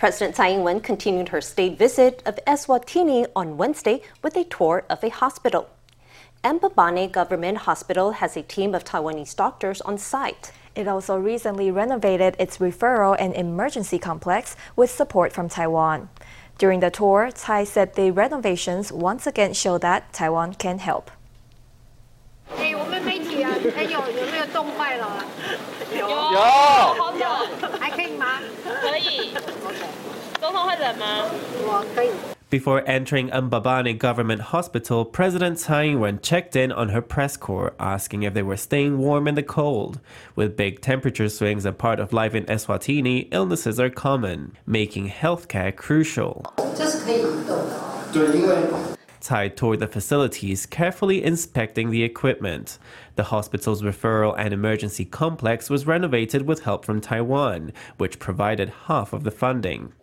President Tsai Ing-wen continued her state visit of Eswatini on Wednesday with a tour of a hospital. Mbabane Government Hospital has a team of Taiwanese doctors on site. It also recently renovated its referral and emergency complex with support from Taiwan. During the tour, Tsai said the renovations once again show that Taiwan can help. 哎，我们媒体啊，哎有有没有冻坏了？有有，好冷，还可以吗？可以。 before entering Mbabane Government Hospital, President Tsai Ing-wen checked in on her press corps, asking if they were staying warm in the cold. With big temperature swings a part of life in Eswatini, illnesses are common, making healthcare crucial. Tied toward the facilities, carefully inspecting the equipment. The hospital's referral and emergency complex was renovated with help from Taiwan, which provided half of the funding.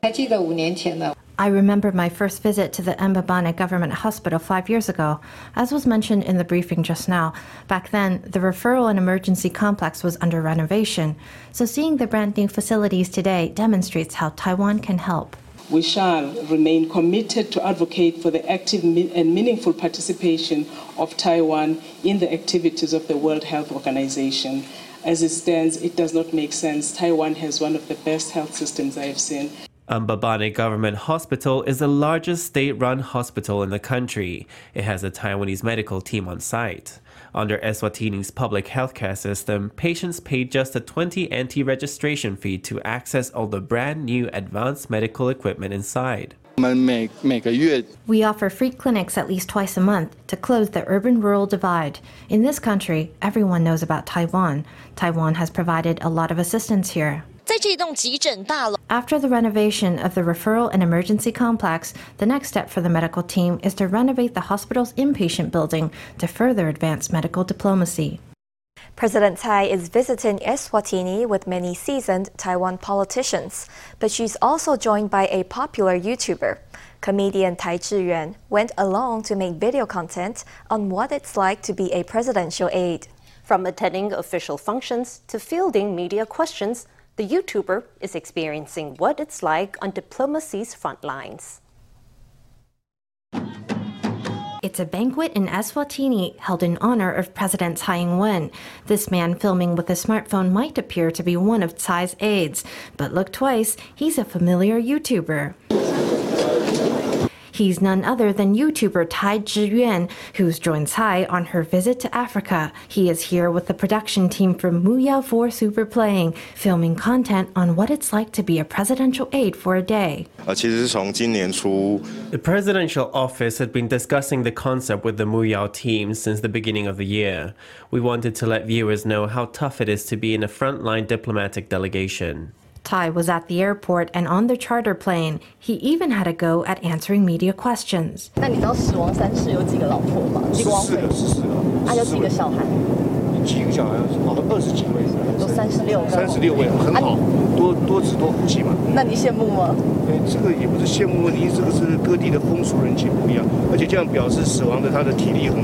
I remember my first visit to the Mbabane Government Hospital five years ago. As was mentioned in the briefing just now, back then, the referral and emergency complex was under renovation. So seeing the brand new facilities today demonstrates how Taiwan can help. We shall remain committed to advocate for the active and meaningful participation of Taiwan in the activities of the World Health Organization. As it stands, it does not make sense. Taiwan has one of the best health systems I have seen. Mbabane Government Hospital is the largest state-run hospital in the country. It has a Taiwanese medical team on site. Under Eswatini's public healthcare system, patients pay just a 20 NT registration fee to access all the brand new advanced medical equipment inside. We offer free clinics at least twice a month to close the urban rural divide. In this country, everyone knows about Taiwan. Taiwan has provided a lot of assistance here. 在这栋急诊大楼， After the renovation of the referral and emergency complex, the next step for the medical team is to renovate the hospital's inpatient building to further advance medical diplomacy. President Tsai is visiting Eswatini with many seasoned Taiwan politicians, but she's also joined by a popular YouTuber. Comedian Tai Zhiyuan went along to make video content on what it's like to be a presidential aide. From attending official functions to fielding media questions, the YouTuber is experiencing what it's like on diplomacy's front lines. It's a banquet in Eswatini held in honor of President Tsai Ing-wen. This man filming with a smartphone might appear to be one of Tsai's aides, but look twice, he's a familiar YouTuber. He's none other than YouTuber Tai Zhiyuan, who's joined Tsai on her visit to Africa. He is here with the production team from Muyao for Super Playing, filming content on what it's like to be a presidential aide for a day. Uh, the presidential office had been discussing the concept with the Muyao team since the beginning of the year. We wanted to let viewers know how tough it is to be in a frontline diplomatic delegation. Tai was at the airport and on the charter plane. He even had a go at answering media questions. 那你知道死亡三世有几个老婆吗？李光辉，十四个，他有几个小孩？几个小孩？好像二十几位，有三十六个。三十六位，很好，多多子多福气嘛。那你羡慕吗？哎，这个也不是羡慕问题，这个是各地的风俗人情不一样，而且这样表示死亡的他的体力很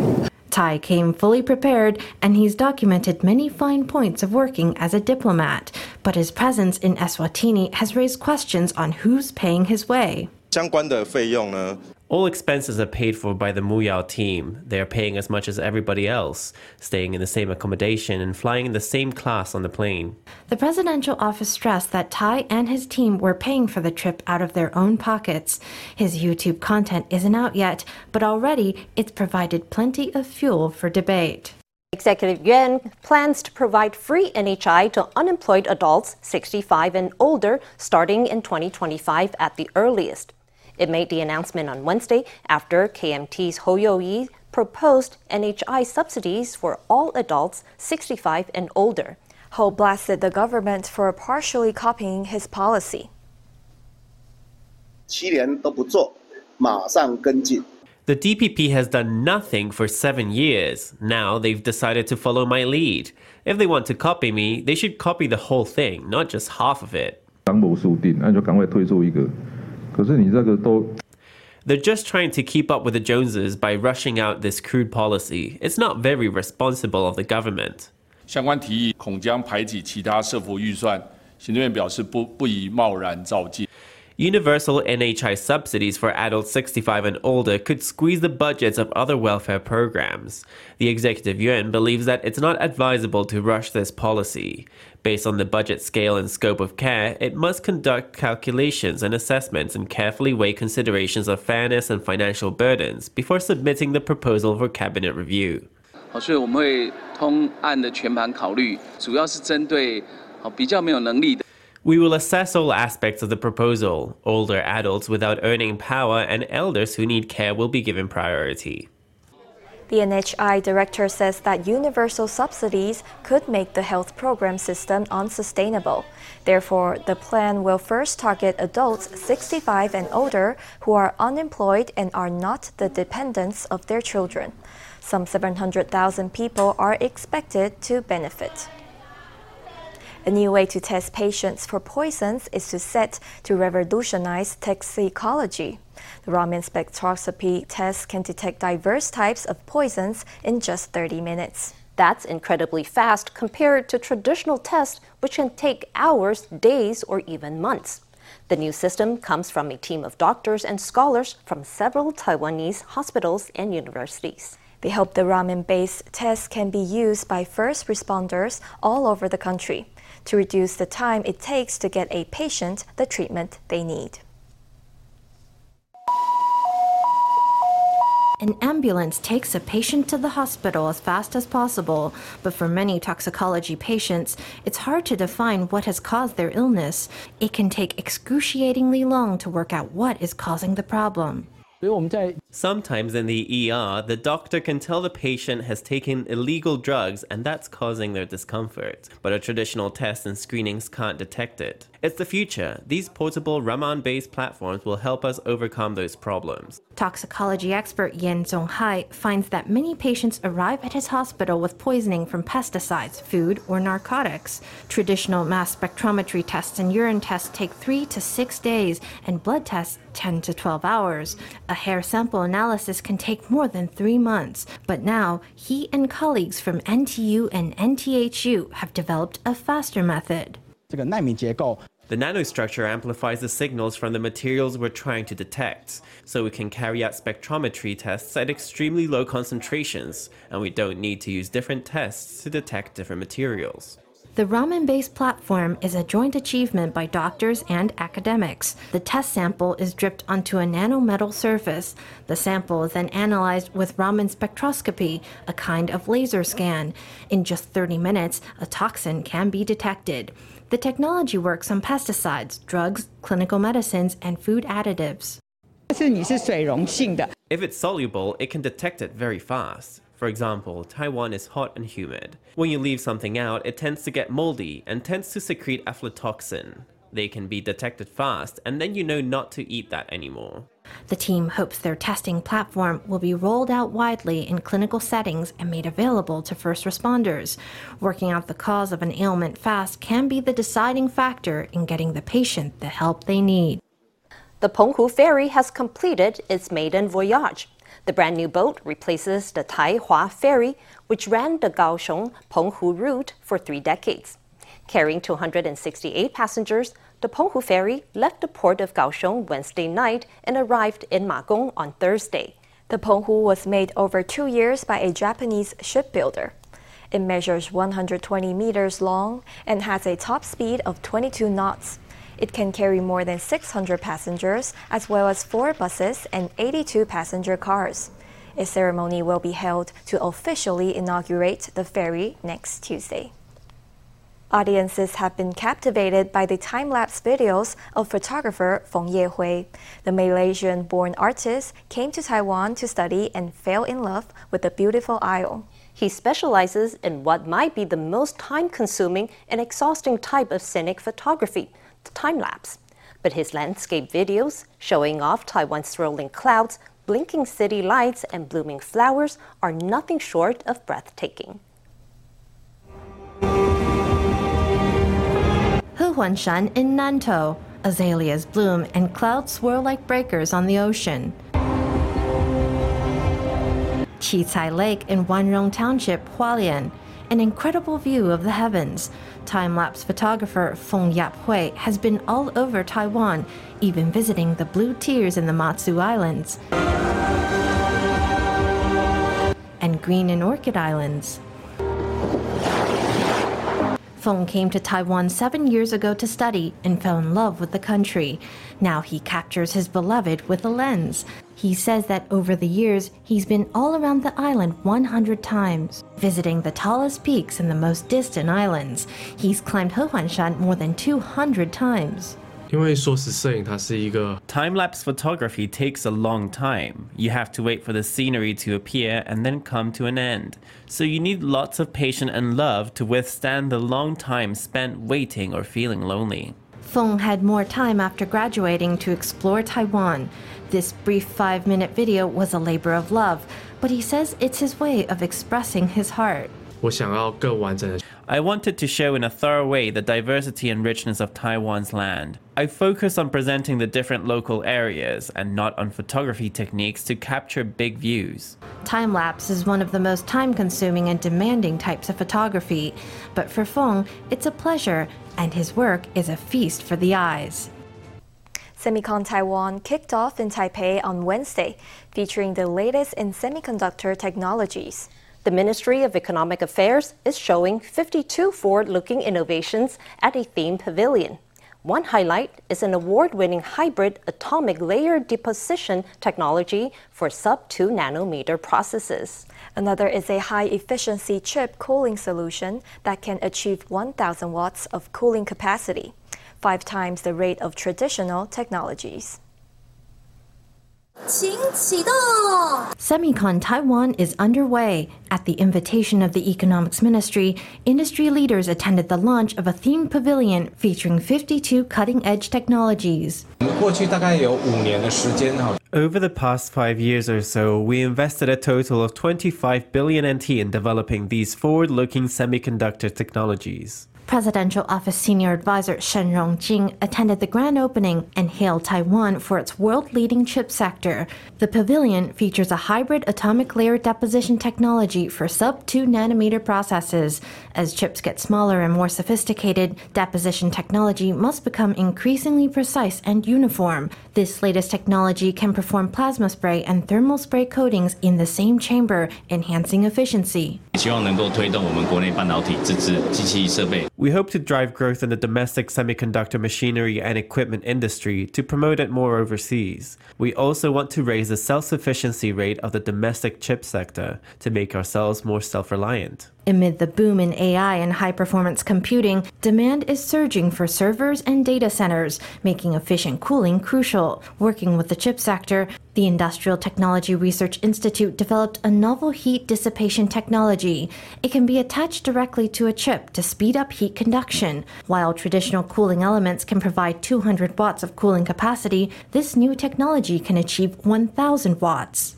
好。Tai came fully prepared, and he's documented many fine points of working as a diplomat. But his presence in Eswatini has raised questions on who's paying his way. 相关的费用呢， All expenses are paid for by the Muyao team. They are paying as much as everybody else, staying in the same accommodation and flying in the same class on the plane. The presidential office stressed that Tai and his team were paying for the trip out of their own pockets. His YouTube content isn't out yet, but already it's provided plenty of fuel for debate. Executive Yuan plans to provide free NHI to unemployed adults 65 and older starting in 2025 at the earliest. It made the announcement on Wednesday after KMT's Hou Yu-ih proposed NHI subsidies for all adults 65 and older. Ho blasted the government for partially copying his policy. The DPP has done nothing for seven years. Now they've decided to follow my lead. If they want to copy me, they should copy the whole thing, not just half of it. 可是你这个都 They're just trying to keep up with the Joneses by rushing out this crude policy. It's not very responsible of the government. 相关提议恐将排挤其他社福预算，行政院表示不不宜贸然造进。 Universal NHI subsidies for adults 65 and older could squeeze the budgets of other welfare programs. The executive yuan believes that it's not advisable to rush this policy. Based on the budget scale and scope of care, it must conduct calculations and assessments and carefully weigh considerations of fairness and financial burdens before submitting the proposal for cabinet review. 所以我们会通案的全盘考虑，主要是针对比较没有能力的。we will assess all aspects of the proposal. Older adults without earning power and elders who need care will be given priority. The NHI director says that universal subsidies could make the health program system unsustainable. Therefore, the plan will first target adults 65 and older who are unemployed and are not the dependents of their children. Some 700,000 people are expected to benefit. A new way to test patients for poisons is to set to revolutionize toxicology. The Raman spectroscopy test can detect diverse types of poisons in just 30 minutes. That's incredibly fast compared to traditional tests, which can take hours, days, or even months. The new system comes from a team of doctors and scholars from several Taiwanese hospitals and universities. They hope the ramen based test can be used by first responders all over the country to reduce the time it takes to get a patient the treatment they need. An ambulance takes a patient to the hospital as fast as possible, but for many toxicology patients, it's hard to define what has caused their illness. It can take excruciatingly long to work out what is causing the problem. Sometimes in the ER, the doctor can tell the patient has taken illegal drugs and that's causing their discomfort, but a traditional test and screenings can't detect it. It's the future. These portable Raman based platforms will help us overcome those problems. Toxicology expert Yen Zonghai finds that many patients arrive at his hospital with poisoning from pesticides, food, or narcotics. Traditional mass spectrometry tests and urine tests take three to six days, and blood tests 10 to 12 hours. A hair sample analysis can take more than three months. But now, he and colleagues from NTU and NTHU have developed a faster method. The nanostructure amplifies the signals from the materials we're trying to detect, so we can carry out spectrometry tests at extremely low concentrations, and we don't need to use different tests to detect different materials. The Raman based platform is a joint achievement by doctors and academics. The test sample is dripped onto a nanometal surface. The sample is then analyzed with Raman spectroscopy, a kind of laser scan. In just 30 minutes, a toxin can be detected. The technology works on pesticides, drugs, clinical medicines, and food additives. If it's soluble, it can detect it very fast. For example, Taiwan is hot and humid. When you leave something out, it tends to get moldy and tends to secrete aflatoxin. They can be detected fast, and then you know not to eat that anymore. The team hopes their testing platform will be rolled out widely in clinical settings and made available to first responders. Working out the cause of an ailment fast can be the deciding factor in getting the patient the help they need. The Penghu Ferry has completed its maiden voyage. The brand new boat replaces the Taihua Ferry, which ran the Kaohsiung Penghu route for three decades. Carrying 268 passengers, the Penghu ferry left the port of Kaohsiung Wednesday night and arrived in Magong on Thursday. The Penghu was made over two years by a Japanese shipbuilder. It measures 120 meters long and has a top speed of 22 knots. It can carry more than 600 passengers, as well as four buses and 82 passenger cars. A ceremony will be held to officially inaugurate the ferry next Tuesday. Audiences have been captivated by the time lapse videos of photographer Feng Yehui. The Malaysian born artist came to Taiwan to study and fell in love with the beautiful isle. He specializes in what might be the most time consuming and exhausting type of scenic photography time lapse. But his landscape videos, showing off Taiwan's rolling clouds, blinking city lights, and blooming flowers, are nothing short of breathtaking. Hehuanshan in Nantou. Azaleas bloom and clouds swirl like breakers on the ocean. Qicai Lake in Wanrong Township, Hualien. An incredible view of the heavens. Time lapse photographer Feng Yehui has been all over Taiwan, even visiting the blue tears in the Matsu Islands and green and orchid islands. Feng came to Taiwan seven years ago to study and fell in love with the country. Now he captures his beloved with a lens. He says that over the years, he's been all around the island 100 times, visiting the tallest peaks and the most distant islands. He's climbed Hehuanshan more than 200 times 因为说是摄影，它是一个 Time lapse photography takes a long time. You have to wait for the scenery to appear and then come to an end. So you need lots of patience and love to withstand the long time spent waiting or feeling lonely. Feng had more time after graduating to explore Taiwan. This brief five minute video was a labor of love, but he says it's his way of expressing his heart. 我想要更完整的 I wanted to show in a thorough way the diversity and richness of Taiwan's land. I focus on presenting the different local areas and not on photography techniques to capture big views. Time lapse is one of the most time consuming and demanding types of photography, but for Feng, it's a pleasure, and his work is a feast for the eyes. Semicon Taiwan kicked off in Taipei on Wednesday, featuring the latest in semiconductor technologies. The Ministry of Economic Affairs is showing 52 forward looking innovations at a theme pavilion. One highlight is an award winning hybrid atomic layer deposition technology for sub 2 nanometer processes. Another is a high efficiency chip cooling solution that can achieve 1000 watts of cooling capacity, five times the rate of traditional technologies. Semicon Taiwan is underway. At the invitation of the Economics Ministry, industry leaders attended the launch of a themed pavilion featuring 52 cutting edge technologies. Over the past five years or so, we invested a total of 25 billion NT in developing these forward looking semiconductor technologies. Presidential Office Senior Advisor Shen Rongjing attended the grand opening and hailed Taiwan for its world leading chip sector. The pavilion features a hybrid atomic layer deposition technology for sub 2 nanometer processes. As chips get smaller and more sophisticated, deposition technology must become increasingly precise and uniform. This latest technology can perform plasma spray and thermal spray coatings in the same chamber, enhancing efficiency. 希望能够推动我们国内半导体自制机器设备。 we hope to drive growth in the domestic semiconductor machinery and equipment industry to promote it more overseas. We also want to raise the self sufficiency rate of the domestic chip sector to make ourselves more self reliant. Amid the boom in AI and high performance computing, demand is surging for servers and data centers, making efficient cooling crucial. Working with the chip sector, the Industrial Technology Research Institute developed a novel heat dissipation technology. It can be attached directly to a chip to speed up heat heat conduction. While traditional cooling elements can provide 200 watts of cooling capacity, this new technology can achieve 1,000 watts.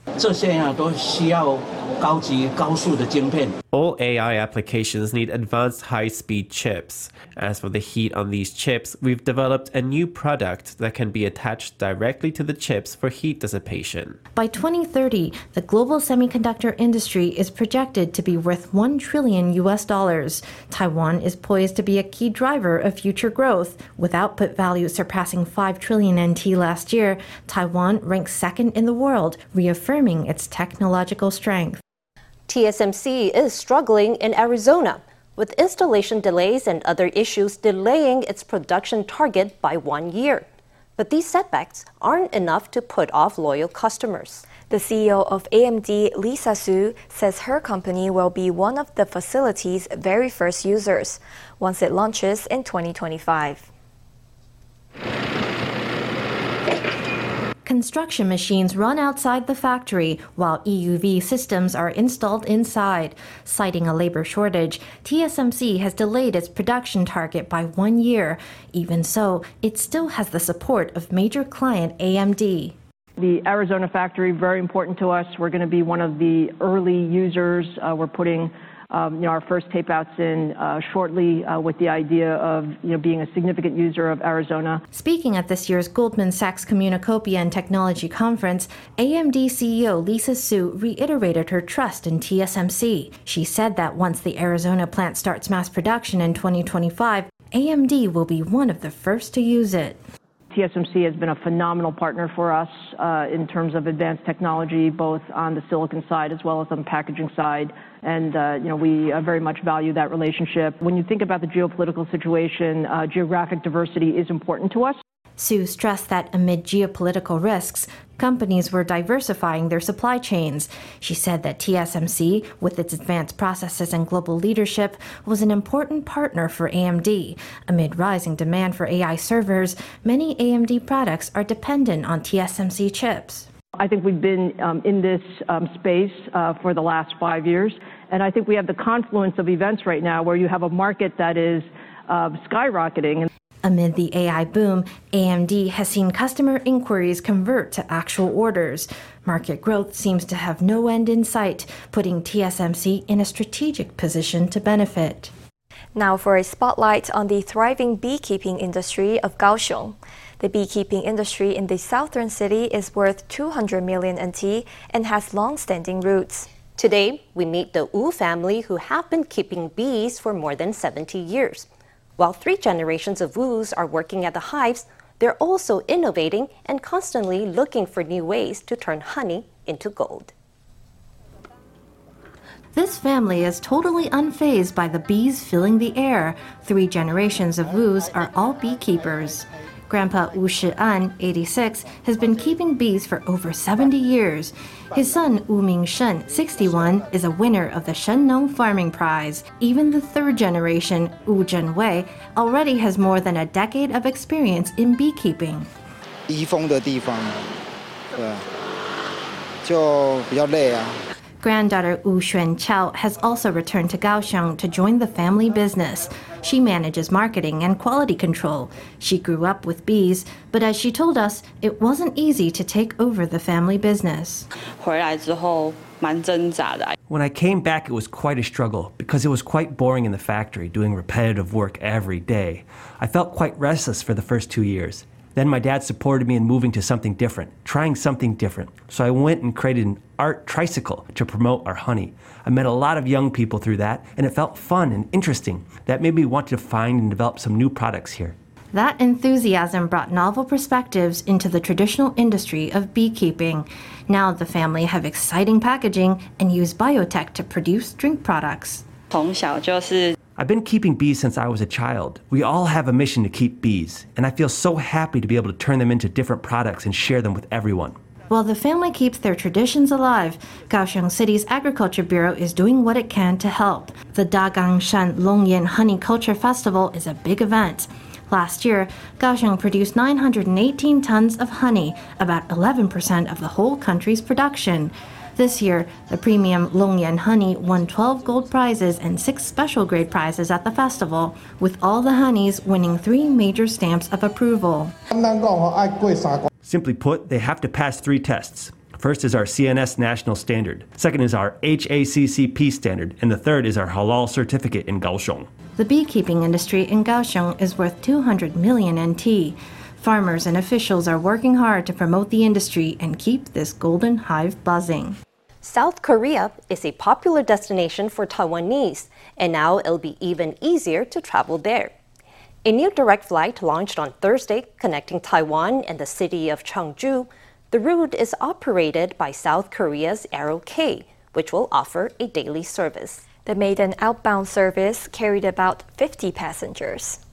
All AI applications need advanced high speed chips. As for the heat on these chips, we've developed a new product that can be attached directly to the chips for heat dissipation. By 2030, the global semiconductor industry is projected to be worth 1 trillion US dollars. Taiwan is poised to be a key driver of future growth. With output value surpassing 5 trillion NT last year, Taiwan ranks second in the world, reaffirming its technological strength. TSMC is struggling in Arizona, with installation delays and other issues delaying its production target by one year. But these setbacks aren't enough to put off loyal customers. The CEO of AMD, Lisa Su, says her company will be one of the facility's very first users once it launches in 2025. Construction machines run outside the factory while EUV systems are installed inside. Citing a labor shortage, TSMC has delayed its production target by one year. Even so, it still has the support of major client AMD. The Arizona factory, very important to us. We're going to be one of the early users. Uh, we're putting you know, our first tape outs in uh, shortly uh, with the idea of being a significant user of Arizona. Speaking at this year's Goldman Sachs Communacopia and Technology Conference, AMD CEO Lisa Su reiterated her trust in TSMC. She said that once the Arizona plant starts mass production in 2025, AMD will be one of the first to use it. TSMC has been a phenomenal partner for us uh, in terms of advanced technology, both on the silicon side as well as on the packaging side. And uh, you know, we uh, very much value that relationship. When you think about the geopolitical situation, geographic diversity is important to us. Su stressed that amid geopolitical risks, companies were diversifying their supply chains. She said that TSMC, with its advanced processes and global leadership, was an important partner for AMD. Amid rising demand for AI servers, many AMD products are dependent on TSMC chips. I think we've been um, in this um, space uh, for the last five years, and I think we have the confluence of events right now where you have a market that is uh, skyrocketing. Amid the AI boom, AMD has seen customer inquiries convert to actual orders. Market growth seems to have no end in sight, putting TSMC in a strategic position to benefit. Now for a spotlight on the thriving beekeeping industry of Kaohsiung. The beekeeping industry in the southern city is worth 200 million NT and has long-standing roots. Today, we meet the Wu family who have been keeping bees for more than 70 years. While three generations of Wus are working at the hives, they're also innovating and constantly looking for new ways to turn honey into gold. This family is totally unfazed by the bees filling the air. Three generations of Wus are all beekeepers. Grandpa Wu Shi'an, 86, has been keeping bees for over 70 years. His son Wu Mingshen, 61, is a winner of the Shennong Farming Prize. Even the third generation, Wu Zhenwei, already has more than a decade of experience in beekeeping. 移风的地方，对，就比较累啊。 granddaughter Wu Xuanqiao has also returned to Kaohsiung to join the family business. She manages marketing and quality control. She grew up with bees, but as she told us, it wasn't easy to take over the family business. When I came back, it was quite a struggle because it was quite boring in the factory doing repetitive work every day. I felt quite restless for the first two years. Then my dad supported me in moving to something different, trying something different. So I went and created an art tricycle to promote our honey. I met a lot of young people through that, and it felt fun and interesting. That made me want to find and develop some new products here. That enthusiasm brought novel perspectives into the traditional industry of beekeeping. Now the family have exciting packaging and use biotech to produce drink products. 从小就是 I've been keeping bees since I was a child. We all have a mission to keep bees, and I feel so happy to be able to turn them into different products and share them with everyone. While the family keeps their traditions alive, Kaohsiung City's Agriculture Bureau is doing what it can to help. The Dagangshan Longyan Honey Culture Festival is a big event. Last year, Kaohsiung produced 918 tons of honey, about 11% of the whole country's production. This year, the premium Longyan honey won 12 gold prizes and 6 special grade prizes at the festival, with all the honeys winning 3 major stamps of approval. Simply put, they have to pass three tests. First is our CNS national standard, second is our HACCP standard, and the third is our halal certificate in Kaohsiung. The beekeeping industry in Kaohsiung is worth 200 million NT. Farmers and officials are working hard to promote the industry and keep this golden hive buzzing. South Korea is a popular destination for Taiwanese, and now it'll be even easier to travel there. A new direct flight launched on Thursday connecting Taiwan and the city of Cheongju. The route is operated by South Korea's Aero K, which will offer a daily service. The maiden outbound service carried about 50 passengers.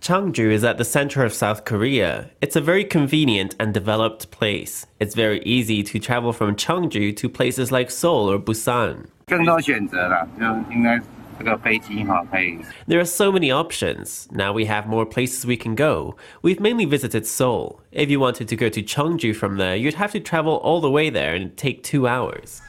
Cheongju is at the center of South Korea. It's a very convenient and developed place. It's very easy to travel from Cheongju to places like Seoul or Busan. There are so many options. Now we have more places we can go. We've mainly visited Seoul. If you wanted to go to Cheongju from there, you'd have to travel all the way there and take two hours.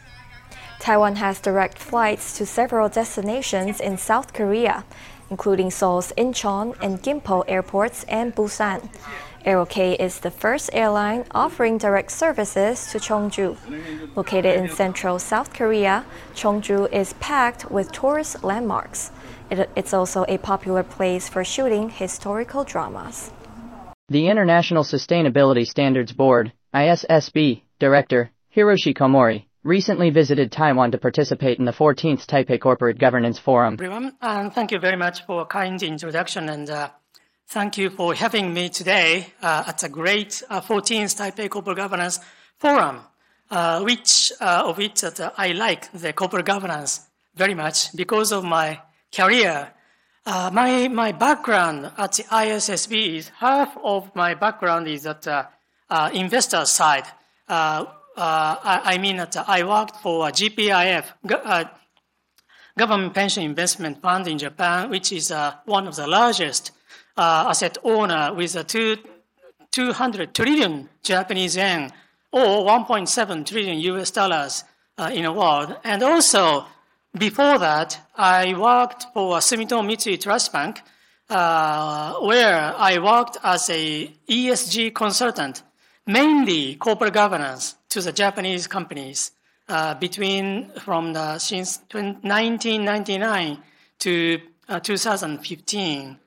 Taiwan has direct flights to several destinations in South Korea including Seoul's Incheon and Gimpo airports and Busan. Aero K is the first airline offering direct services to Cheongju. Located in central South Korea, Cheongju is packed with tourist landmarks. It, it's also a popular place for shooting historical dramas. The International Sustainability Standards Board, ISSB, Director, Hiroshi Komori, recently visited Taiwan to participate in the 14th Taipei Corporate Governance Forum. Everyone, and thank you very much for a kind introduction and uh, thank you for having me today uh, at a great uh, 14th Taipei Corporate Governance Forum, uh, which uh, of which uh, I like the corporate governance very much because of my career. my, my background at the ISSB is half of my background is at the investor side. I, I, mean that I worked for GPIF, Government Pension Investment Fund in Japan, which is one of the largest uh, asset owner with a two, 200 trillion Japanese yen or 1.7 trillion US dollars uh, in the world. And also, before that, I worked for Sumitomo Mitsui Trust Bank, uh, where I worked as a ESG consultant, mainly corporate governance to the Japanese companies uh, between from the since 1999 to uh, 2015.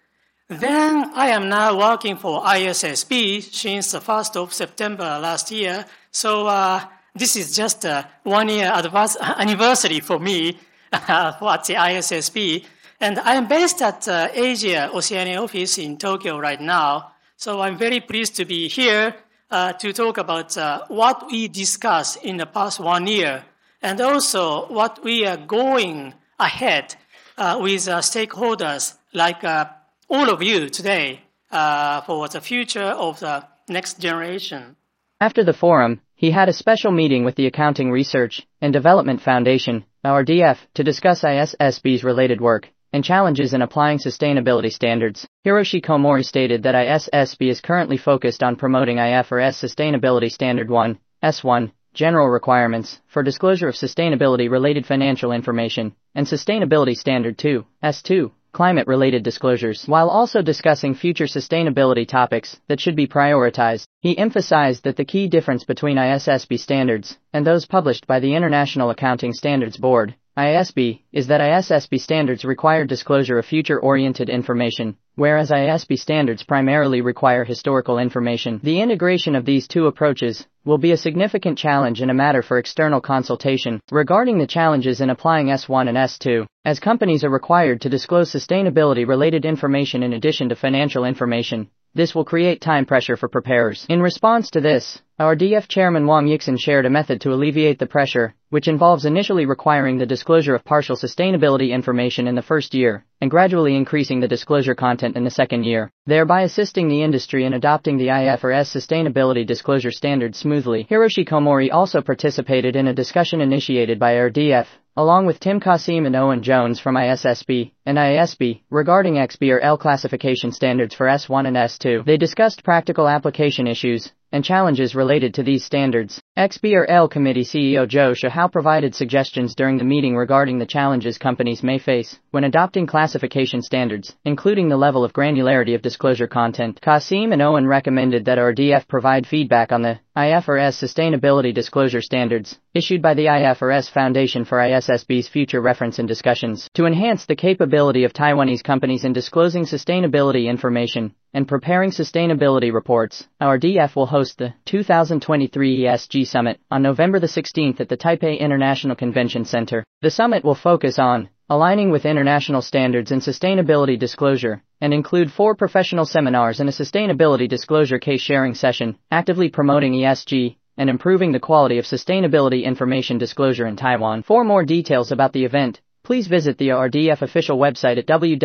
Then I am now working for ISSB since the 1st of September last year. So uh, this is just a one year anniversary for me uh, at the ISSB. And I am based at uh, Asia Oceania office in Tokyo right now. So I'm very pleased to be here uh, to talk about uh, what we discussed in the past one year and also what we are going ahead uh, with stakeholders like all of you today uh, for the future of the next generation. After the forum, he had a special meeting with the Accounting Research and Development Foundation, ARDF, to discuss ISSB's related work and challenges in applying sustainability standards. Hiroshi Komori stated that ISSB is currently focused on promoting IFRS Sustainability Standard 1, S1, general requirements for disclosure of sustainability related financial information, and Sustainability Standard 2, S2, climate-related disclosures, while also discussing future sustainability topics that should be prioritized. He emphasized that the key difference between ISSB standards and those published by the International Accounting Standards Board, IASB, is that ISSB standards require disclosure of future-oriented information, whereas IASB standards primarily require historical information. The integration of these two approaches will be a significant challenge and a matter for external consultation. Regarding the challenges in applying S1 and S2, as companies are required to disclose sustainability related information in addition to financial information, this will create time pressure for preparers. In response to this, our DF chairman Wang Yixin shared a method to alleviate the pressure, which involves initially requiring the disclosure of partial sustainability information in the first year, and gradually increasing the disclosure content in the second year, thereby assisting the industry in adopting the IFRS sustainability disclosure standard smoothly. Hiroshi Komori also participated in a discussion initiated by RDF, along with Tim Kasim and Owen Jones from ISSB and IASB regarding XBRL classification standards for S1 and S2. They discussed practical application issues and challenges related to these standards. XBRL Committee CEO Joe Shahao provided suggestions during the meeting regarding the challenges companies may face when adopting classification standards, including the level of granularity of disclosure content. Kasim and Owen recommended that RDF provide feedback on the IFRS Sustainability Disclosure Standards, issued by the IFRS Foundation for ISSB's future reference and discussions, to enhance the capability of Taiwanese companies in disclosing sustainability information and preparing sustainability reports. Our DF will host the 2023 ESG Summit on November the 16th at the Taipei International Convention Center. The summit will focus on aligning with international standards in sustainability disclosure, and include four professional seminars and a sustainability disclosure case sharing session, actively promoting ESG, and improving the quality of sustainability information disclosure in Taiwan. For more details about the event, please visit the RDF official website at www.rdf.org.tw.